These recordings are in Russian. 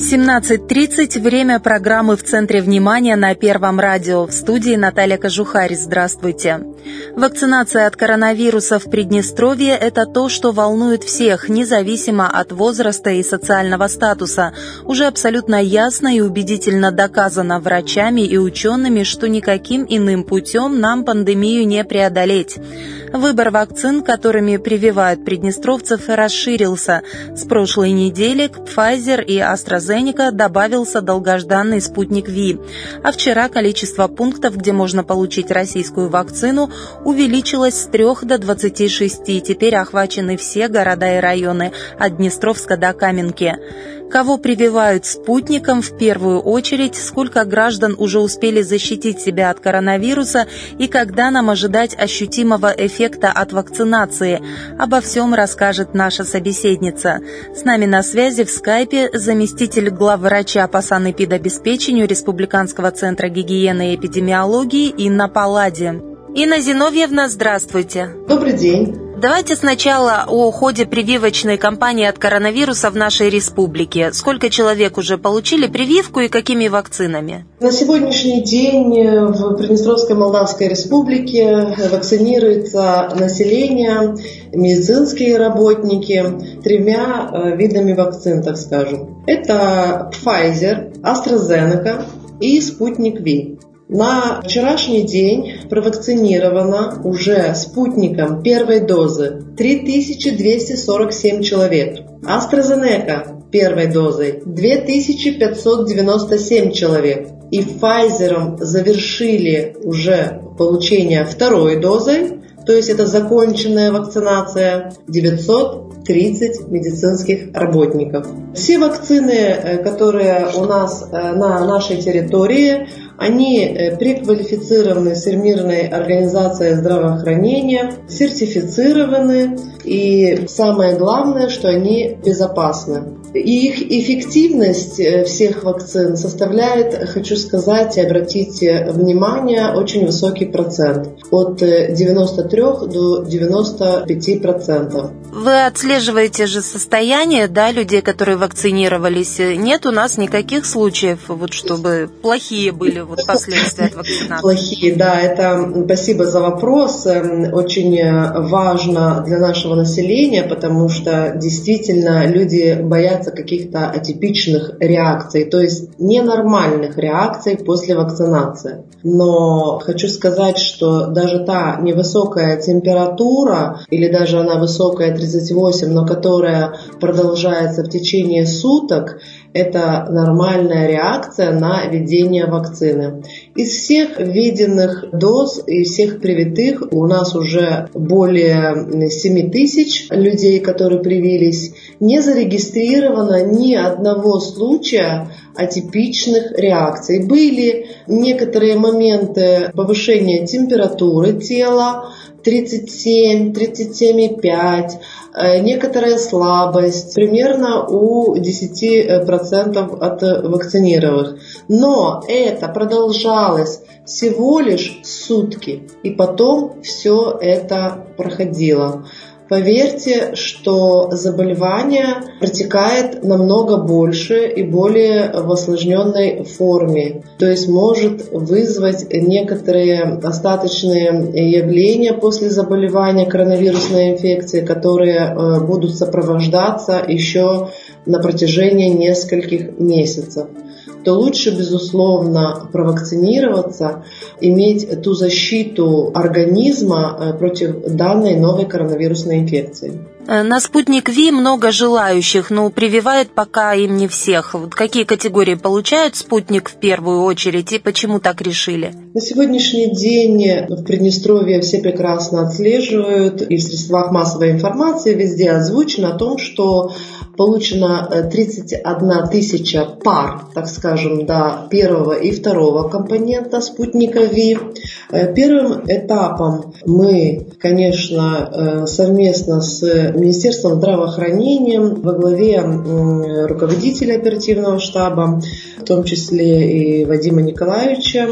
17.30. Время программы «В центре внимания» на Первом радио. В студии Наталья Кожухарь. Здравствуйте. Вакцинация от коронавируса в Приднестровье – это то, что волнует всех, независимо от возраста и социального статуса. Уже абсолютно ясно и убедительно доказано врачами и учеными, что никаким иным путем нам пандемию не преодолеть. Выбор вакцин, которыми прививают приднестровцев, расширился. С прошлой недели к Pfizer и AstraZeneca добавился долгожданный спутник Ви. А вчера количество пунктов, где можно получить российскую вакцину, увеличилось с 3 до 26. Теперь охвачены все города и районы от Днестровска до Каменки кого прививают спутником в первую очередь, сколько граждан уже успели защитить себя от коронавируса и когда нам ожидать ощутимого эффекта от вакцинации. Обо всем расскажет наша собеседница. С нами на связи в скайпе заместитель главврача по санэпидобеспечению Республиканского центра гигиены и эпидемиологии Инна Паллади. Инна Зиновьевна, здравствуйте. Добрый день. Давайте сначала о ходе прививочной кампании от коронавируса в нашей республике. Сколько человек уже получили прививку и какими вакцинами? На сегодняшний день в Приднестровской Молдавской Республике вакцинируется население, медицинские работники тремя э, видами вакцин, так скажем. Это Pfizer, AstraZeneca и спутник Ви. На вчерашний день провакцинировано уже спутником первой дозы 3247 человек. AstraZeneca первой дозой 2597 человек. И Pfizer завершили уже получение второй дозы, то есть это законченная вакцинация, 930 медицинских работников. Все вакцины, э, которые у нас э, на нашей территории, они э, преквалифицированы Всемирной организацией здравоохранения, сертифицированы и самое главное, что они безопасны. И их эффективность э, всех вакцин составляет, хочу сказать и обратить внимание, очень высокий процент. От 93 э, до 95 процентов. Вы отслеживаете же состояние да, людей, которые вакцинировались. Нет у нас никаких случаев, вот, чтобы плохие были вот, последствия от вакцинации. Плохие, да. Это спасибо за вопрос. Эм, очень важно для нашего населения, потому что действительно люди боятся боятся каких-то атипичных реакций, то есть ненормальных реакций после вакцинации. Но хочу сказать, что даже та невысокая температура, или даже она высокая 38, но которая продолжается в течение суток, это нормальная реакция на введение вакцины. Из всех введенных доз и всех привитых у нас уже более 7 тысяч людей, которые привились, не зарегистрировано ни одного случая атипичных реакций. Были некоторые моменты повышения температуры тела, 37, 37,5, э, некоторая слабость, примерно у 10% от вакцинированных. Но это продолжалось всего лишь сутки, и потом все это проходило. Поверьте, что заболевание протекает намного больше и более в осложненной форме, то есть может вызвать некоторые остаточные явления после заболевания коронавирусной инфекции, которые э, будут сопровождаться еще на протяжении нескольких месяцев то лучше, безусловно, провакцинироваться, иметь ту защиту организма э, против данной новой коронавирусной инфекции. Э, на спутник Ви много желающих, но прививают пока им не всех. Вот какие категории получают спутник в первую очередь и почему так решили? На сегодняшний день в Приднестровье все прекрасно отслеживают и в средствах массовой информации везде озвучено о том, что получено 31 э, тысяча пар, так скажем, до первого и второго компонента спутника ВИ. Э, первым этапом мы, конечно, совместно с Министерством здравоохранения во главе руководителя оперативного штаба, в том числе и Вадима Николаевича,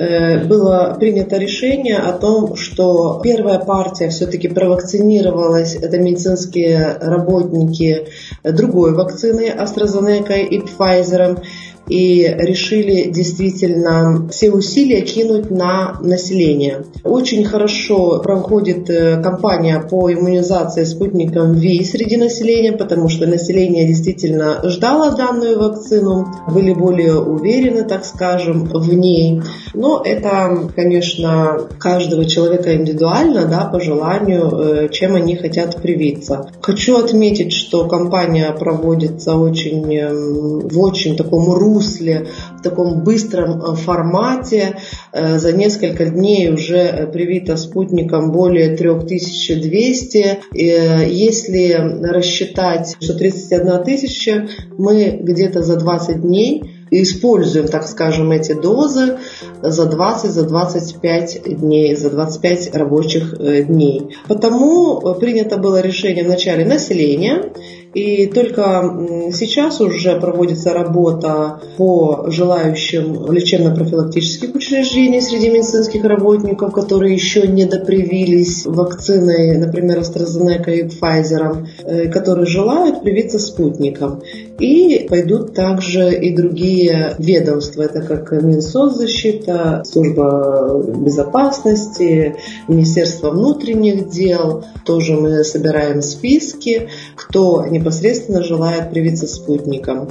Э, было принято решение о том, что первая партия все-таки провакцинировалась, это медицинские работники другой вакцины AstraZeneca и Pfizer, и решили действительно все усилия кинуть на население. Очень хорошо проходит э, кампания по иммунизации спутником ВИ среди населения, потому что население действительно ждало данную вакцину, были более уверены, так скажем, в ней. Но это, конечно, каждого человека индивидуально, да, по желанию, э, чем они хотят привиться. Хочу отметить, что кампания проводится очень, эм, в очень таком русле, в таком быстром э, формате. Э, за несколько дней уже привито спутником более 3200. Если рассчитать, что 31 тысяча, мы где-то за 20 дней используем, так скажем, эти дозы за 20, за 25 дней, за 25 рабочих э, дней. Потому принято было решение в начале населения и только сейчас уже проводится работа по желающим лечебно-профилактических учреждений среди медицинских работников, которые еще не допривились вакциной, например, AstraZeneca и Pfizer, э, которые желают привиться спутником. И пойдут также и другие ведомства, это как Минсоцзащита, служба безопасности, Министерство внутренних дел. Тоже мы собираем списки, кто не непосредственно желает привиться спутником.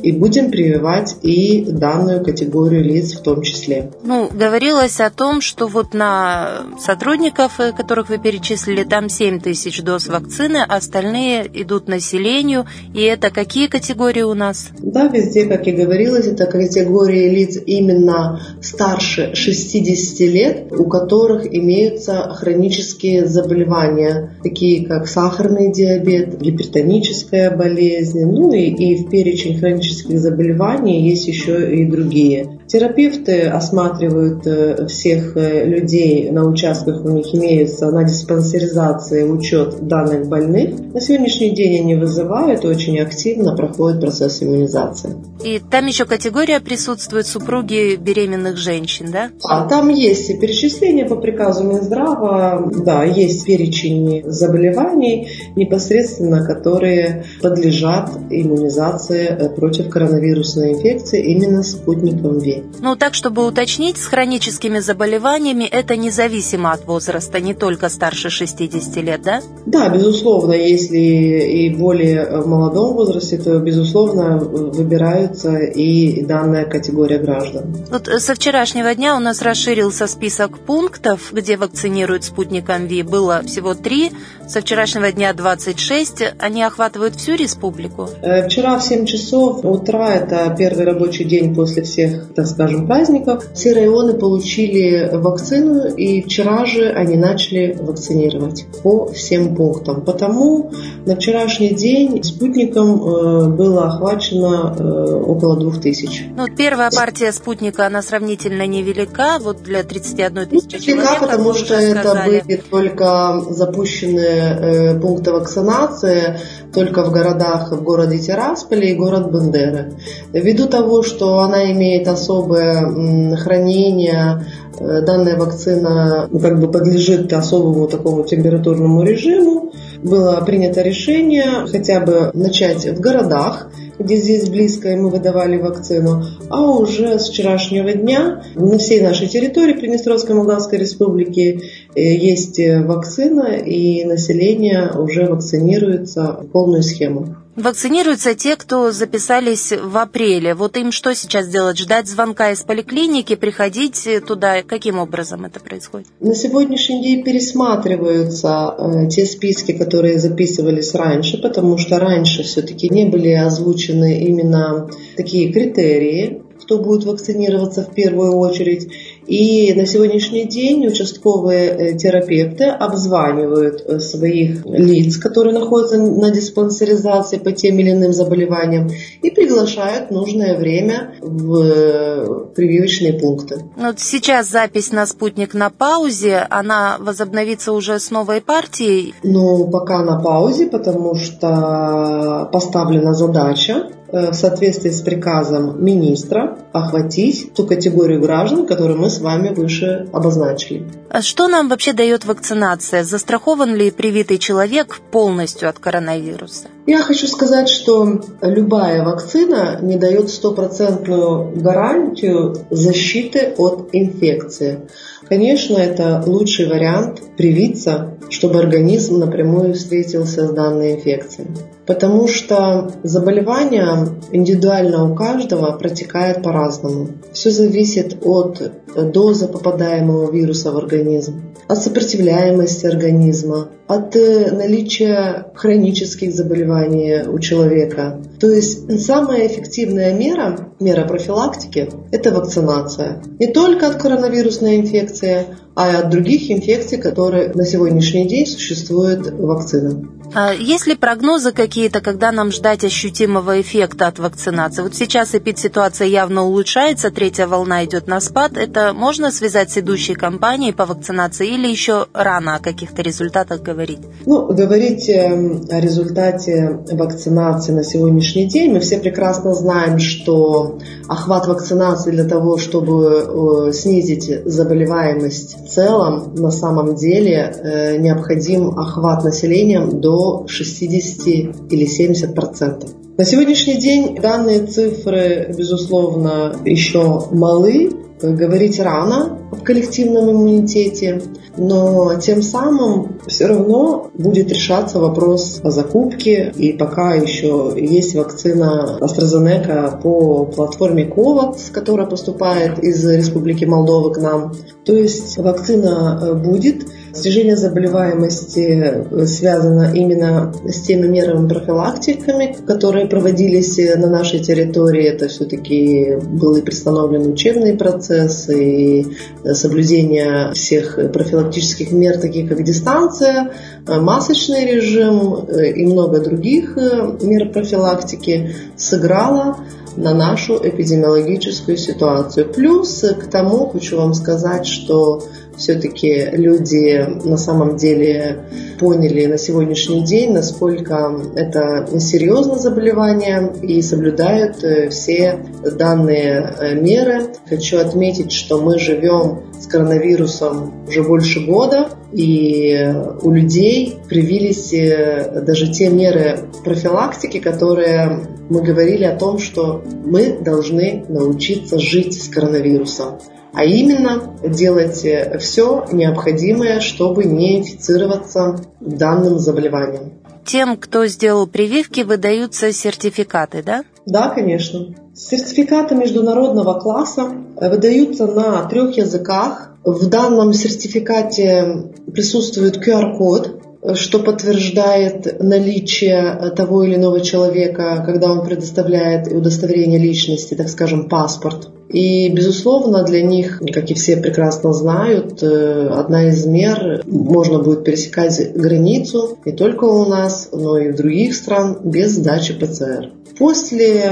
И будем прививать и данную категорию лиц в том числе. Ну, говорилось о том, что вот на сотрудников, э, которых вы перечислили, там 7 тысяч доз вакцины, а остальные идут населению. И это какие категории у нас? Да, везде, как и говорилось, это категории лиц именно старше 60 лет, у которых имеются хронические заболевания, такие как сахарный диабет, гипертонический хроническая болезнь, ну и, и в перечень хронических заболеваний есть еще и другие. Терапевты осматривают э, всех э, людей на участках, у них имеется на диспансеризации учет данных больных. На сегодняшний день они вызывают и очень активно проходит процесс иммунизации. И там еще категория присутствует супруги беременных женщин, да? А там есть и перечисление по приказу Минздрава, да, есть перечень заболеваний непосредственно, которые подлежат иммунизации э, против коронавирусной инфекции именно спутником ВИ. Ну, так, чтобы уточнить, с хроническими заболеваниями это независимо от возраста, не только старше 60 лет, да? Да, безусловно, если и более молодом возрасте, то, безусловно, выбираются и данная категория граждан. Вот со вчерашнего дня у нас расширился список пунктов, где вакцинируют спутником ВИ. Было всего три, со вчерашнего дня 26. Они охватывают всю республику? Э, вчера в 7 часов утра, это первый рабочий день после всех, так скажем, праздников, все районы получили вакцину, и вчера же они начали вакцинировать по всем пунктам. Потому на вчерашний день спутником э, было охвачено э, около 2000. Ну, первая партия спутника, она сравнительно невелика, вот для 31 тысячи человек. потому что это были только запущенные э, вакцинации только в городах, в городе Тирасполе и город Бендеры. Ввиду того, что она имеет особое хранение, э, данная вакцина ну, как бы подлежит особому такому температурному режиму, было принято решение хотя бы начать в городах, где здесь близко, и мы выдавали вакцину, а уже с вчерашнего дня на всей нашей территории Приднестровской Молдавской Республики есть вакцина, и население уже вакцинируется в полную схему. Вакцинируются те, кто записались в апреле. Вот им что сейчас делать? Ждать звонка из поликлиники, приходить туда? Каким образом это происходит? На сегодняшний день пересматриваются э, те списки, которые записывались раньше, потому что раньше все-таки не были озвучены именно такие критерии, кто будет вакцинироваться в первую очередь. И на сегодняшний день участковые э, терапевты обзванивают э, своих лиц, которые находятся на диспансеризации по тем или иным заболеваниям, и приглашают нужное время в э, прививочные пункты. Вот сейчас запись на «Спутник» на паузе, она возобновится уже с новой партией? Ну, пока на паузе, потому что поставлена задача в соответствии с приказом министра охватить ту категорию граждан, которую мы с вами выше обозначили. А что нам вообще дает вакцинация? Застрахован ли привитый человек полностью от коронавируса? Я хочу сказать, что любая вакцина не дает стопроцентную гарантию защиты от инфекции. Конечно, это лучший вариант привиться, чтобы организм напрямую встретился с данной инфекцией потому что заболевание индивидуально у каждого протекает по-разному. Все зависит от дозы попадаемого вируса в организм, от сопротивляемости организма, от э, наличия хронических заболеваний у человека. То есть самая эффективная мера, мера профилактики, это вакцинация. Не только от коронавирусной инфекции, а и от других инфекций, которые на сегодняшний день существуют вакцина. А есть ли прогнозы какие-то, когда нам ждать ощутимого эффекта от вакцинации? Вот сейчас эпид-ситуация явно улучшается, третья волна идет на спад. Это можно связать с идущей кампанией по вакцинации или еще рано о каких-то результатах говорить? Ну, говорить эм, о результате вакцинации на сегодняшний день мы все прекрасно знаем, что охват вакцинации для того, чтобы снизить заболеваемость в целом, на самом деле э, необходим охват населением до 60 или 70 процентов. На сегодняшний день данные цифры, безусловно, еще малы, говорить рано в коллективном иммунитете, но тем самым все равно будет решаться вопрос о закупке, и пока еще есть вакцина AstraZeneca по платформе COVAX, которая поступает из Республики Молдова к нам. То есть вакцина э, будет, Снижение заболеваемости э, связано именно с теми мерами профилактиками, которые проводились э, на нашей территории. Это все-таки был и пристановлен учебный процесс, и э, соблюдение всех профилактических мер, таких как дистанция, масочный режим и много других мер профилактики сыграло на нашу эпидемиологическую ситуацию. Плюс к тому хочу вам сказать, что все-таки люди на самом деле поняли на сегодняшний день, насколько это серьезное заболевание и соблюдают э, все данные э, меры. Хочу отметить, что мы живем с коронавирусом уже больше года, и у людей привились э, даже те меры профилактики, которые мы говорили о том, что мы должны научиться жить с коронавирусом а именно делать все необходимое, чтобы не инфицироваться данным заболеванием. Тем, кто сделал прививки, выдаются сертификаты, да? Да, конечно. Сертификаты международного класса выдаются на трех языках. В данном сертификате присутствует QR-код, что подтверждает наличие того или иного человека, когда он предоставляет удостоверение личности, так скажем, паспорт. И, безусловно, для них, как и все прекрасно знают, э, одна из мер можно будет пересекать границу не только у нас, но и в других стран без сдачи ПЦР. После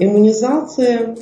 иммунизации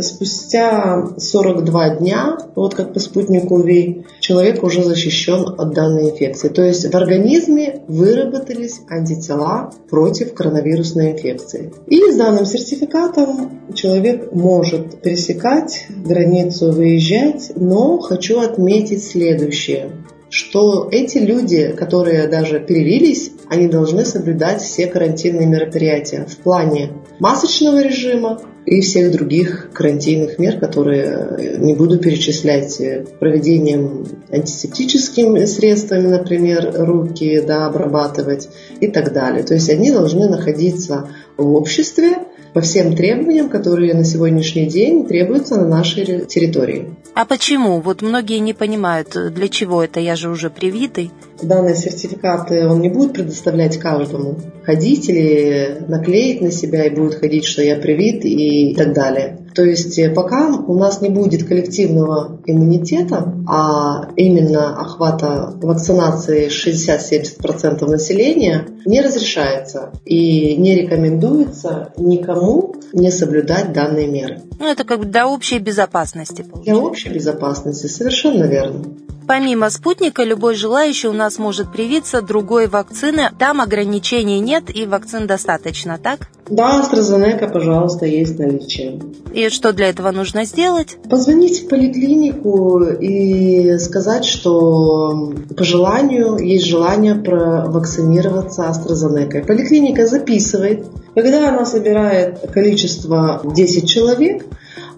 спустя 42 дня, вот как по спутнику ВИ, человек уже защищен от данной инфекции. То есть в организме выработались антитела против коронавирусной инфекции. И с данным сертификатом человек может пересекать границу, выезжать, но хочу отметить следующее что эти люди, которые даже перевелись, они должны соблюдать все карантинные мероприятия в плане масочного режима, и всех других карантинных мер, которые э, не буду перечислять, э, проведением антисептическими средствами, например, руки да, обрабатывать и так далее. То есть они должны находиться в обществе, по всем требованиям, которые на сегодняшний день требуются на нашей территории. А почему? Вот многие не понимают, для чего это, я же уже привитый. Данные сертификаты он не будет предоставлять каждому. Ходить или наклеить на себя и будет ходить, что я привит и так далее. То есть э, пока у нас не будет коллективного иммунитета, а именно охвата вакцинации 60-70% населения, не разрешается и не рекомендуется никому не соблюдать данные меры. Ну, это как бы для общей безопасности. Получается. Для общей безопасности, совершенно верно. Помимо спутника, любой желающий у нас может привиться другой вакцины. Там ограничений нет и вакцин достаточно, так? Да, AstraZeneca, пожалуйста, есть наличие. И что для этого нужно сделать? Позвонить в поликлинику и сказать, что по желанию есть желание провакцинироваться AstraZeneca. Поликлиника записывает. Когда она собирает количество 10 человек,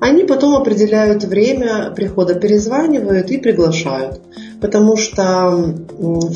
они потом определяют время прихода, перезванивают и приглашают. Потому что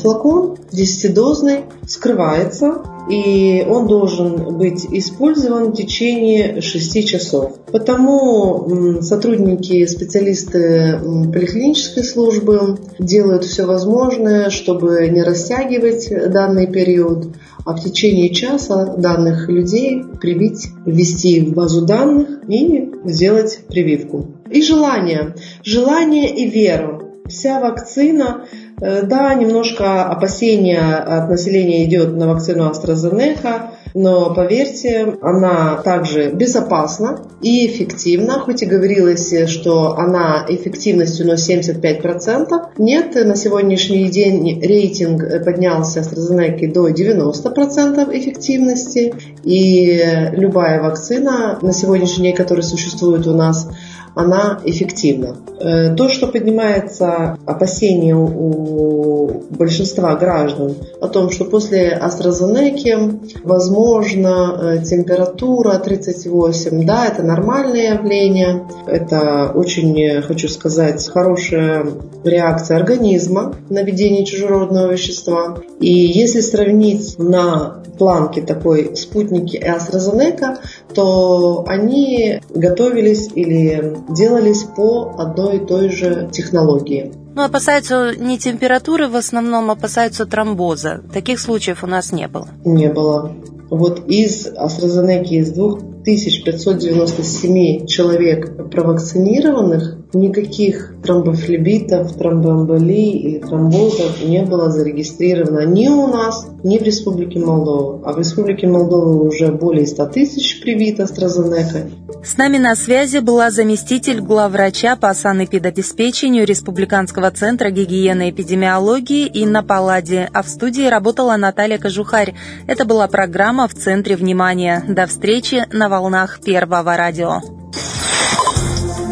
флакон 10-дозный скрывается, и он должен быть использован в течение 6 часов. Потому сотрудники, специалисты поликлинической службы делают все возможное, чтобы не растягивать данный период, а в течение часа данных людей привить, ввести в базу данных и сделать прививку. И желание. Желание и веру. Вся вакцина Э, да, немножко опасения от населения идет на вакцину AstraZeneca, но поверьте, она также безопасна и эффективна, хоть и говорилось, что она эффективностью но 75%. Нет, на сегодняшний день рейтинг поднялся AstraZeneca до 90% эффективности, и любая вакцина на сегодняшний день, которая существует у нас, она эффективна. Э, то, что поднимается опасение у большинства граждан о том, что после AstraZeneca возможно э, температура 38, да, это нормальное явление, это очень, хочу сказать, хорошая реакция организма на введение чужеродного вещества. И если сравнить на планке такой спутники и AstraZeneca, то они готовились или делались по одной и той же технологии. Ну, опасаются не температуры, в основном опасаются тромбоза. Таких случаев у нас не было. Не было. Вот из AstraZeneca, из 2597 человек провакцинированных, никаких тромбофлебитов, тромбоэмболий или тромбозов не было зарегистрировано ни у нас, ни в Республике Молдова. А в Республике Молдова уже более 100 тысяч привито AstraZeneca. С нами на связи была заместитель главврача по санэпидобеспечению Республиканского центра гигиены и эпидемиологии Инна Паллади, а в студии работала Наталья Кожухарь. Это была программа «В центре внимания». До встречи на волнах Первого радио.